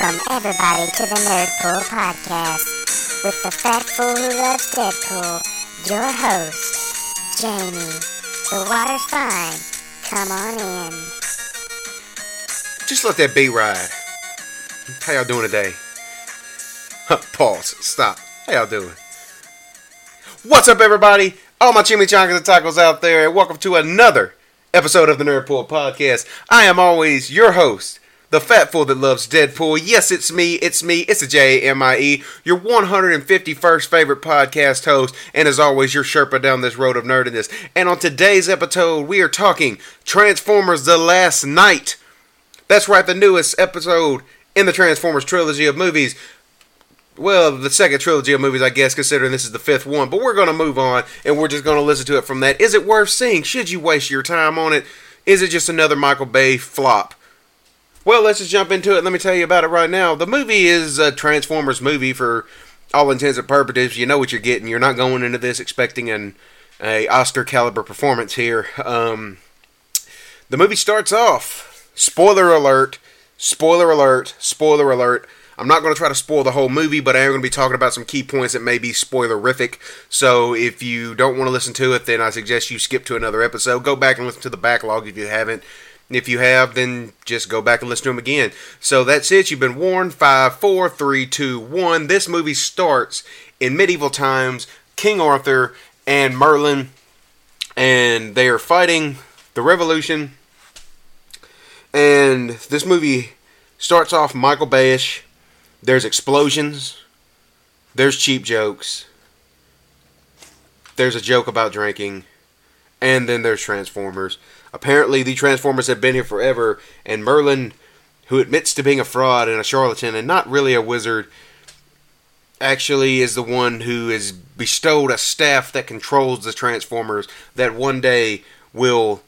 Welcome, everybody, to the Nerdpool Podcast with the fat fool who loves Deadpool, your host, Jamie. The water's fine. Come on in. Just let that beat ride. How y'all doing today? Pause. Stop. How y'all doing? What's up, everybody? All my chimichangas and tacos out there, and welcome to another episode of the Nerdpool Podcast. I am always your host, the fat fool that loves Deadpool. Yes, it's me. It's me. It's a J M I E, your 151st favorite podcast host, and as always, your Sherpa down this road of nerdiness. And on today's episode, we are talking Transformers: The Last Knight. That's right, the newest episode in the Transformers trilogy of movies. Well, the second trilogy of movies, I guess, considering this is the fifth one. But we're going to move on, and we're just going to listen to it from that. Is it worth seeing? Should you waste your time on it? Is it just another Michael Bay flop? Well, let's just jump into it. Let me tell you about it right now. The movie is a Transformers movie for all intents and purposes. You know what you're getting. You're not going into this expecting an a Oscar caliber performance here. Um, the movie starts off. Spoiler alert! Spoiler alert! Spoiler alert! I'm not going to try to spoil the whole movie, but I am going to be talking about some key points that may be spoilerific. So if you don't want to listen to it, then I suggest you skip to another episode. Go back and listen to the backlog if you haven't. If you have, then just go back and listen to them again. So that's it. You've been warned. Five, four, three, two, one. This movie starts in medieval times. King Arthur and Merlin, and they are fighting the Revolution. And this movie starts off Michael Bayish. There's explosions. There's cheap jokes. There's a joke about drinking. And then there's Transformers. Apparently, the Transformers have been here forever, and Merlin, who admits to being a fraud and a charlatan and not really a wizard, actually is the one who has bestowed a staff that controls the Transformers that one day will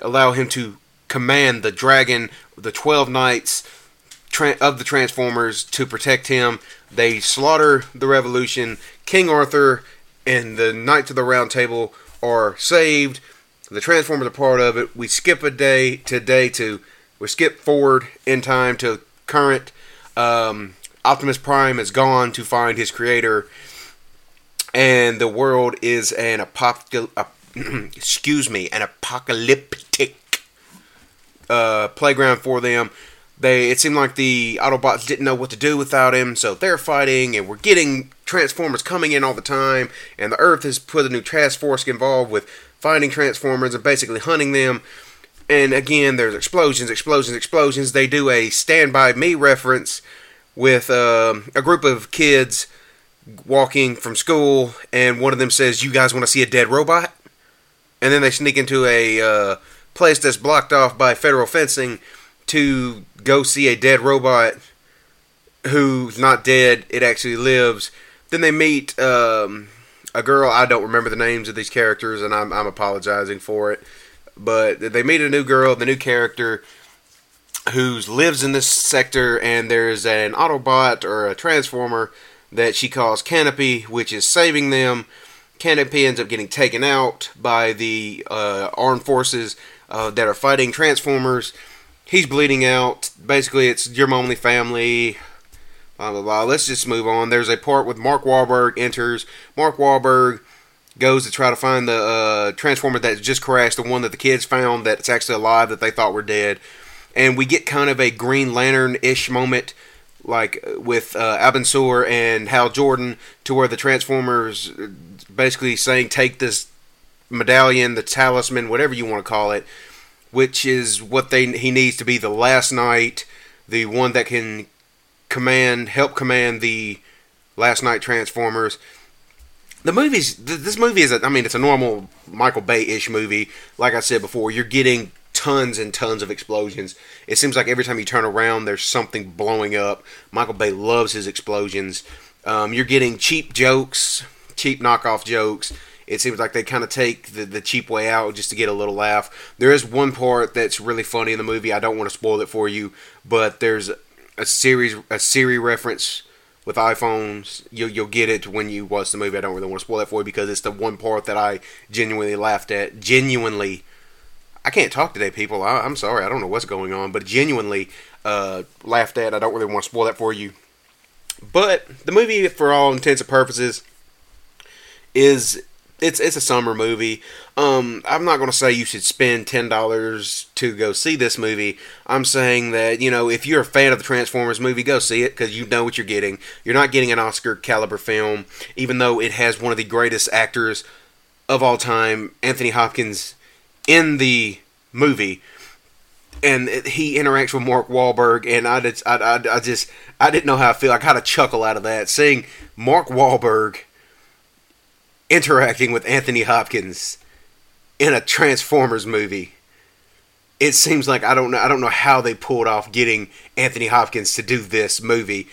allow him to command the dragon, the 12 knights of the Transformers to protect him. They slaughter the Revolution. King Arthur and the Knights of the Round Table are saved. The Transformers are part of it. We skip a day today to we skip forward in time to current. Um, Optimus Prime is gone to find his creator, and the world is an apocalyptic. excuse me, an apocalyptic uh, playground for them. They it seemed like the Autobots didn't know what to do without him, so they're fighting, and we're getting Transformers coming in all the time, and the Earth has put a new task force involved with finding Transformers and basically hunting them. And again, there's explosions, explosions, explosions. They do a Stand By Me reference with uh, a group of kids walking from school, and one of them says, "You guys want to see a dead robot?" And then they sneak into a uh, place that's blocked off by federal fencing to go see a dead robot who's not dead. It actually lives. Then they meet um, a girl. I don't remember the names of these characters, and I'm, I'm apologizing for it. But they meet a new girl, the new character, who lives in this sector, and there's an Autobot or a Transformer that she calls Canopy, which is saving them. Canopy ends up getting taken out by the uh, armed forces uh, that are fighting Transformers. He's bleeding out. Basically, it's your only family. Blah blah blah. Let's just move on. There's a part with Mark Wahlberg enters. Mark Wahlberg goes to try to find the uh, Transformer that just crashed, the one that the kids found that's actually alive that they thought were dead. And we get kind of a Green Lantern ish moment, like with uh, Abin Sur and Hal Jordan, to where the Transformers basically saying, "Take this medallion, the talisman, whatever you want to call it." Which is what they he needs to be the last knight, the one that can command, help command the last knight Transformers. The movies, this movie is, a, I mean, it's a normal Michael Bay-ish movie. Like I said before, you're getting tons and tons of explosions. It seems like every time you turn around, there's something blowing up. Michael Bay loves his explosions. Um, you're getting cheap jokes, cheap knockoff jokes it seems like they kind of take the, the cheap way out just to get a little laugh. There is one part that's really funny in the movie. I don't want to spoil it for you, but there's a series a Siri reference with iPhones. You'll you'll get it when you watch the movie. I don't really want to spoil that for you because it's the one part that I genuinely laughed at. Genuinely, I can't talk today, people. I, I'm sorry. I don't know what's going on, but genuinely uh, laughed at. I don't really want to spoil that for you. But the movie, for all intents and purposes, is it's it's a summer movie. Um, I'm not going to say you should spend ten dollars to go see this movie. I'm saying that you know if you're a fan of the Transformers movie, go see it because you know what you're getting. You're not getting an Oscar caliber film, even though it has one of the greatest actors of all time, Anthony Hopkins, in the movie. And he interacts with Mark Wahlberg, and I, just, I, I, I just I didn't know how I feel. I kind of chuckle out of that seeing Mark Wahlberg interacting with Anthony Hopkins in a Transformers movie. It seems like I don't know I don't know how they pulled off getting Anthony Hopkins to do this movie.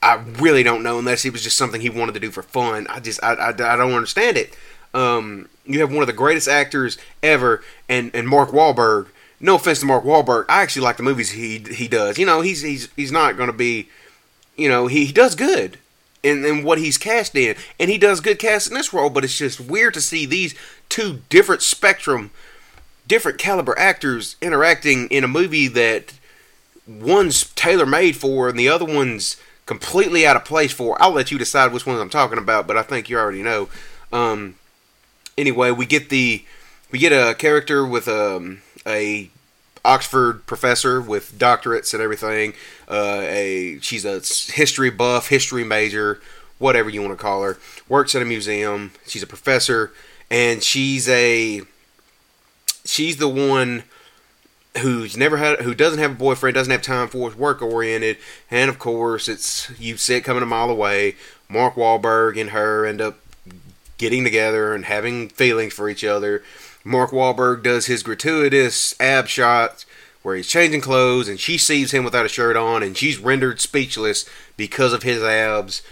I really don't know unless it was just something he wanted to do for fun. I just I, I, I don't understand it. Um, you have one of the greatest actors ever, and and Mark Wahlberg. No offense to Mark Wahlberg, I actually like the movies he he does. You know, he's he's he's not going to be, you know, he, he does good in, in what he's cast in, and he does good cast in this role. But it's just weird to see these two different spectrum, different caliber actors interacting in a movie that one's tailor made for and the other one's completely out of place for. I'll let you decide which ones I'm talking about, but I think you already know. Um, anyway, we get the we get a character with um, a Oxford professor with doctorates and everything. Uh, a she's a history buff, history major, whatever you want to call her. Works at a museum. She's a professor, and she's a she's the one who's never had who doesn't have a boyfriend, doesn't have time for it, work oriented, and of course it's you see it coming a mile away. Mark Wahlberg and her end up getting together and having feelings for each other Mark Wahlberg does his gratuitous ab shots where he's changing clothes and she sees him without a shirt on and she's rendered speechless because of his abs.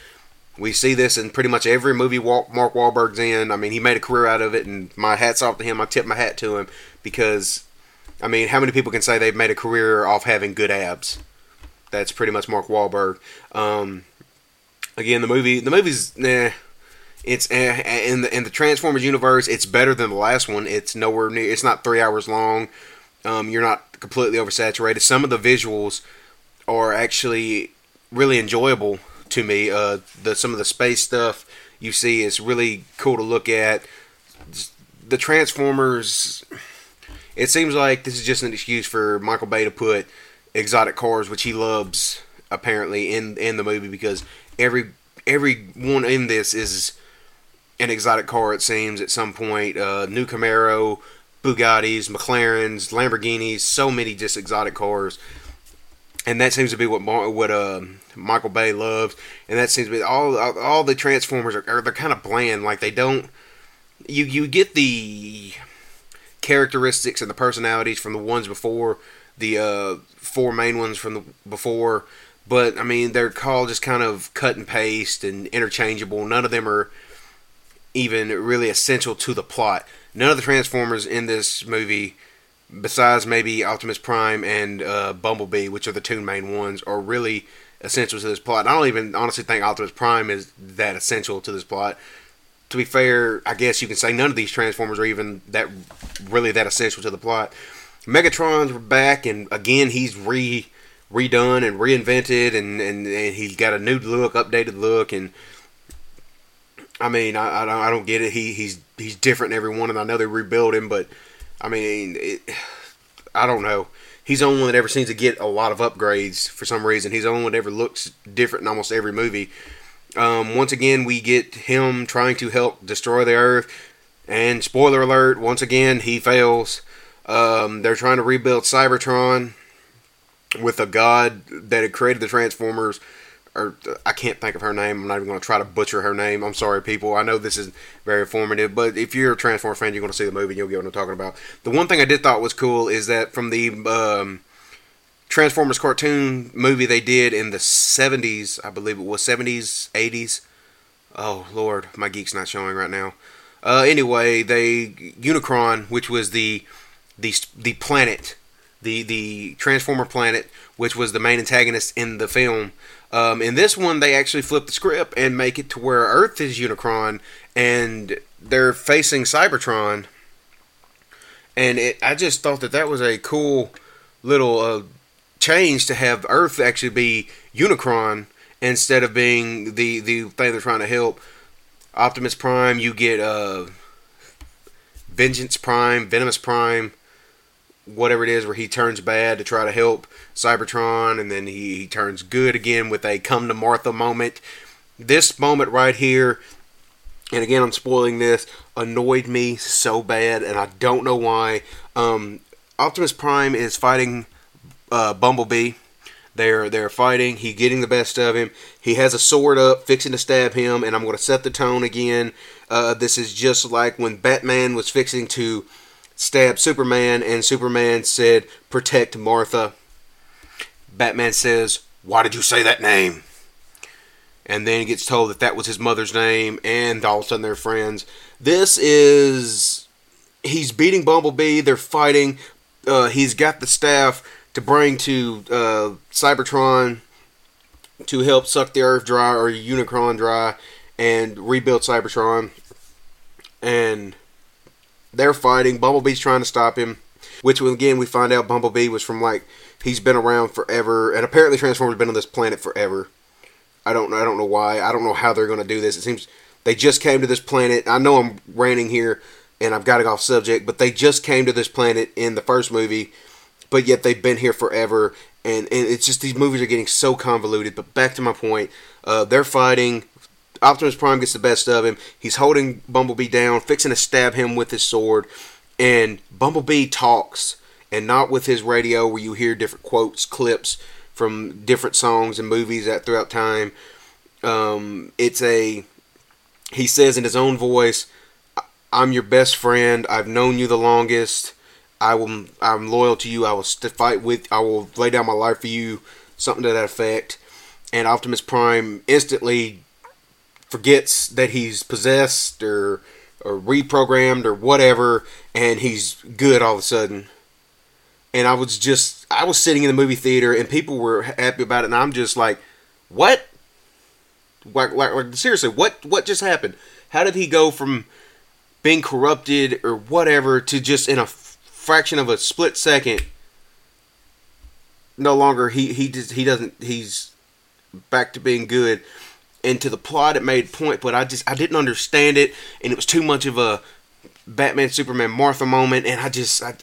We see this in pretty much every movie Mark Wahlberg's in. I mean, he made a career out of it, and my hat's off to him. I tip my hat to him because, I mean, how many people can say they've made a career off having good abs? That's pretty much Mark Wahlberg. Um, again, the movie, the movie's, nah, it's eh, eh, in the in the Transformers universe. It's better than the last one. It's nowhere near. It's not three hours long. Um, you're not completely oversaturated. Some of the visuals are actually really enjoyable to me. Uh, the some of the space stuff you see is really cool to look at. The Transformers. It seems like this is just an excuse for Michael Bay to put exotic cars, which he loves apparently in in the movie because every every one in this is an exotic car. It seems at some point, uh, new Camaro, Bugattis, McLarens, Lamborghinis, so many just exotic cars. And that seems to be what what uh, Michael Bay loves, and that seems to be all all the Transformers are, are they're kind of bland. Like they don't you you get the characteristics and the personalities from the ones before the uh, four main ones from the before, but I mean they're called just kind of cut and paste and interchangeable. None of them are even really essential to the plot. None of the Transformers in this movie, besides maybe Optimus Prime and uh, Bumblebee, which are the two main ones, are really essential to this plot. I don't even honestly think Optimus Prime is that essential to this plot. To be fair, I guess you can say none of these Transformers are even that really that essential to the plot. Megatron's back, and again he's re redone and reinvented, and, and, and he's got a new look, updated look, and I mean, I, I don't, get it. He he's he's different in every one, and I know they rebuild him, but I mean, it, I don't know. He's the only one that ever seems to get a lot of upgrades for some reason. He's the only one that ever looks different in almost every movie. Um, once again, we get him trying to help destroy the Earth, and spoiler alert: once again, he fails. Um, they're trying to rebuild Cybertron with a god that had created the Transformers or I can't think of her name. I'm not even going to try to butcher her name. I'm sorry, people. I know this is very informative, but if you're a Transformers fan, you're going to see the movie and you'll get what I'm talking about. The one thing I did thought was cool is that from the um, Transformers cartoon movie they did in the 70s, I believe it was 70s, 80s. Oh Lord, my geek's not showing right now. Uh, anyway, they Unicron, which was the the the planet, the the Transformer planet, which was the main antagonist in the film um, in this one, they actually flip the script and make it to where Earth is Unicron and they're facing Cybertron. and it, I just thought that that was a cool little uh, change to have Earth actually be Unicron instead of being the the thing they're trying to help. Optimus Prime, you get uh, Vengeance Prime, Venomous Prime, whatever it is, where he turns bad to try to help Cybertron, and then he, he turns good again with a come to Martha moment. This moment right here, and again, I'm spoiling this, annoyed me so bad, and I don't know why. Um, Optimus Prime is fighting uh, Bumblebee. They're they're fighting. He getting the best of him. He has a sword up, fixing to stab him, and I'm going to set the tone again. Uh, this is just like when Batman was fixing to stab Superman, and Superman said, "Protect Martha." Batman says, "Why did you say that name?" And then he gets told that that was his mother's name, and all of a sudden they're friends. This is he's beating Bumblebee. They're fighting. Uh, he's got the staff to bring to uh, Cybertron to help suck the Earth dry or Unicron dry and rebuild Cybertron. And they're fighting. Bumblebee's trying to stop him. Which again we find out Bumblebee was from like he's been around forever, and apparently Transformers been on this planet forever. I don't know. I don't know why. I don't know how they're to do this. It seems they just came to this planet. I know I'm ranting here, and I've got it off subject, but they just came to this planet in the first movie but yet they've been here forever. And, and it's just these movies are getting so convoluted. But back to my point, uh, they're fighting. Optimus Prime gets the best of him. He's holding Bumblebee down, fixing to stab him with his sword. And Bumblebee talks, and not with his radio where you hear different quotes, clips from different songs and movies that throughout time. Um, it's a he says in his own voice, "I'm your best friend. I've known you the longest. I will. I'm loyal to you. I will fight with. I will lay down my life for you. Something to that effect. And Optimus Prime instantly forgets that he's possessed or or reprogrammed or whatever, and he's good all of a sudden. And I was just, I was sitting in the movie theater, and people were happy about it, and I'm just like, what? Like, like, like seriously, what what just happened? How did he go from being corrupted or whatever to just in a fraction of a split second, no longer he he just, he doesn't he's back to being good. And to the plot, it made point, but I just I didn't understand it, and it was too much of a Batman Superman Martha moment, and I just I,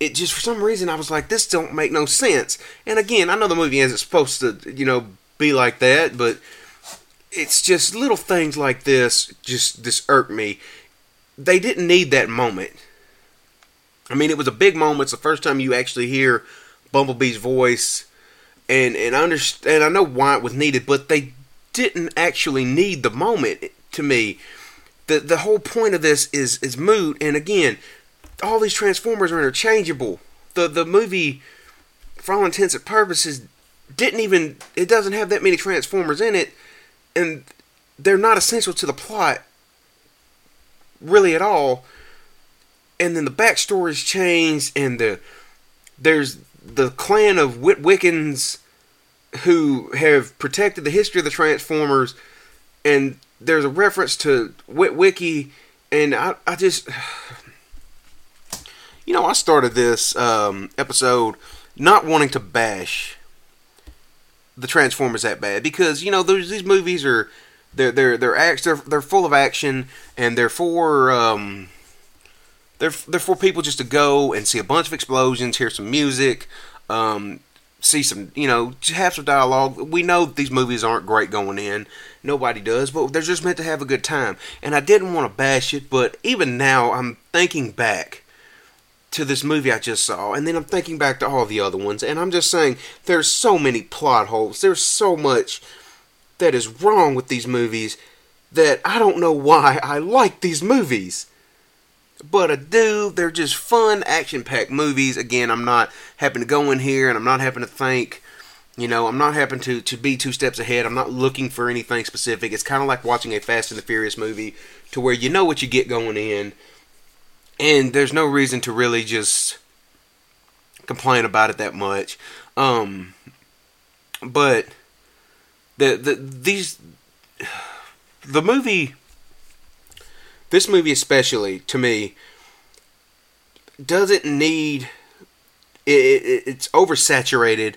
it just for some reason I was like this don't make no sense. And again, I know the movie isn't supposed to you know be like that, but it's just little things like this just this irked me. They didn't need that moment. I mean, it was a big moment. It's the first time you actually hear Bumblebee's voice, and and I understand. I know why it was needed, but they didn't actually need the moment. To me, the the whole point of this is is mood. And again, all these Transformers are interchangeable. The the movie, for all intents and purposes, didn't even. It doesn't have that many Transformers in it, and they're not essential to the plot, really at all and then the backstories change and the there's the clan of Witwiccans who have protected the history of the Transformers, and there's a reference to Wiki, and I, I just, you know, I started this um, episode not wanting to bash the Transformers that bad because you know those these movies are they're they're they're act, they're, they're full of action and they're for um, they're they're for people just to go and see a bunch of explosions, hear some music, um, see some you know have some dialogue. We know these movies aren't great going in. Nobody does, but they're just meant to have a good time. And I didn't want to bash it, but even now I'm thinking back to this movie I just saw, and then I'm thinking back to all the other ones, and I'm just saying there's so many plot holes. There's so much that is wrong with these movies that I don't know why I like these movies. But I do. They're just fun, action packed movies. Again, I'm not having to go in here and I'm not having to think. You know, I'm not having to, to be two steps ahead. I'm not looking for anything specific. It's kind of like watching a Fast and the Furious movie to where you know what you get going in. And there's no reason to really just complain about it that much. Um, but the the these the movie this movie especially to me doesn't need. It, it, it's oversaturated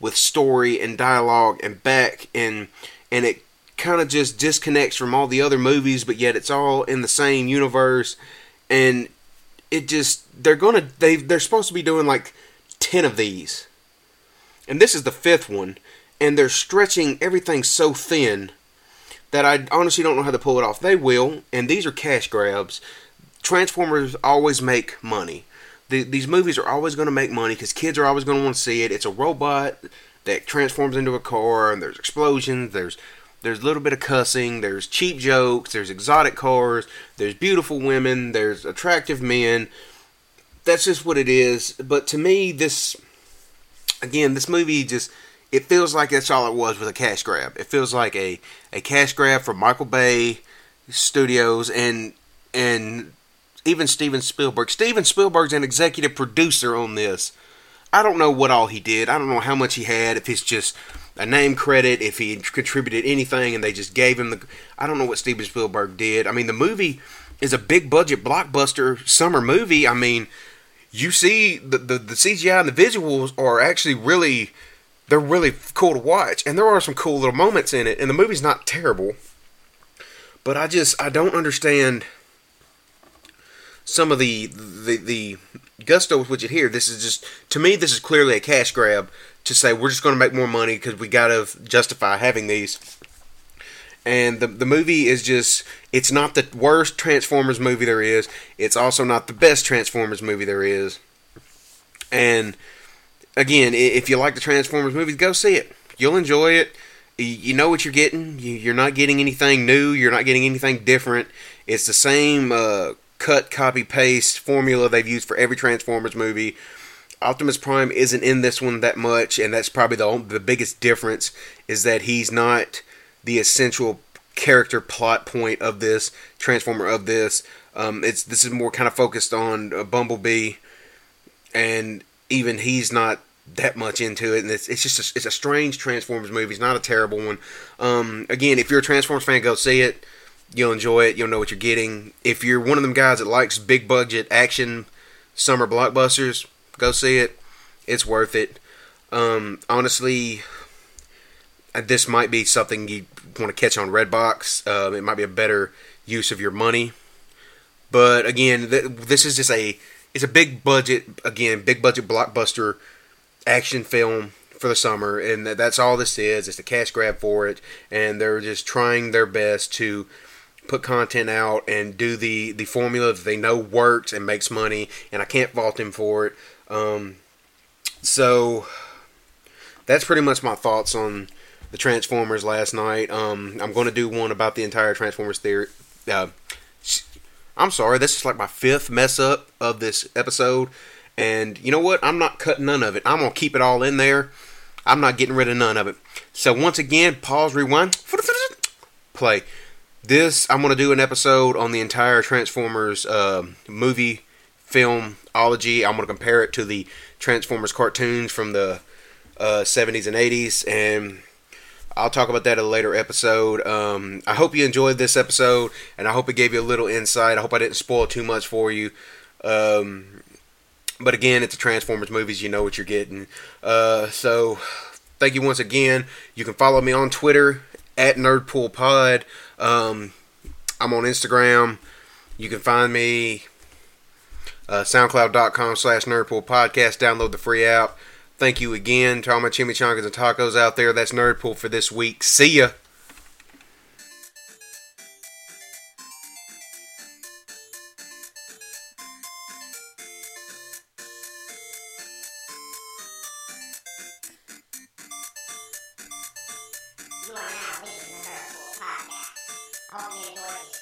with story and dialogue and back and and it kind of just disconnects from all the other movies, but yet it's all in the same universe, and it just they're gonna they they're supposed to be doing like ten of these, and this is the fifth one, and they're stretching everything so thin that I honestly don't know how to pull it off. They will, and these are cash grabs. Transformers always make money. The, these movies are always going to make money because kids are always going to want to see it. It's a robot that transforms into a car, and there's explosions, there's there's a little bit of cussing, there's cheap jokes, there's exotic cars, there's beautiful women, there's attractive men. That's just what it is. But to me, this again, this movie just it feels like that's all it was with a cash grab. It feels like a, a cash grab from Michael Bay Studios and and even Steven Spielberg. Steven Spielberg's an executive producer on this. I don't know what all he did. I don't know how much he had. If it's just a name credit, if he contributed anything, and they just gave him the. I don't know what Steven Spielberg did. I mean, the movie is a big budget blockbuster summer movie. I mean, you see the the, the CGI and the visuals are actually really they're really cool to watch, and there are some cool little moments in it, and the movie's not terrible. But I just I don't understand some of the the the gusto with which it here. This is just to me this is clearly a cash grab to say we're just going to make more money because we got to justify having these. And the the movie is just it's not the worst Transformers movie there is. It's also not the best Transformers movie there is. And again, if you like the Transformers movies, go see it. You'll enjoy it. You know what you're getting. You're not getting anything new. You're not getting anything different. It's the same uh, cut, copy, paste formula they've used for every Transformers movie. Optimus Prime isn't in this one that much, and that's probably the the biggest difference is that he's not the essential character plot point of this Transformer of this. Um, it's this is more kind of focused on uh, Bumblebee, and even he's not that much into it, and it's, it's just a, it's a strange Transformers movie. It's not a terrible one. Um, again, if you're a Transformers fan, go see it. You'll enjoy it. You'll know what you're getting. If you're one of them guys that likes big budget action summer blockbusters, go see it. It's worth it. Um, honestly, uh, this might be something you want to catch on Redbox. Um, it might be a better use of your money. But again, th- this is just a it's a big budget again, big budget blockbuster action film for the summer, and that's all this is. It's a cash grab for it, and they're just trying their best to put content out and do the the formula that they know works and makes money, and I can't fault them for it. Um, so that's pretty much my thoughts on the Transformers last knight. Um, I'm going to do one about the entire Transformers theory. Uh, I'm sorry, this is like my fifth mess up of this episode. And you know what? I'm not cutting none of it. I'm going to keep it all in there. I'm not getting rid of none of it. So once again, pause, rewind, play. This, I'm going to do an episode on the entire Transformers uh, movie filmology. I'm going to compare it to the Transformers cartoons from the uh, 70s and 80s. And I'll talk about that in a later episode. Um, I hope you enjoyed this episode, and I hope it gave you a little insight. I hope I didn't spoil too much for you. Um, but again, it's a Transformers movies. You know what you're getting. Uh, so thank you once again. You can follow me on Twitter at NerdpoolPod. Um, I'm on Instagram. You can find me uh, SoundCloud.com slash NerdpoolPodcast. Download the free app. Thank you again to all my chimichangas and tacos out there. That's Nerdpool for this week. See ya. You are now to the Nerdpool Podcast. Hope you enjoyed the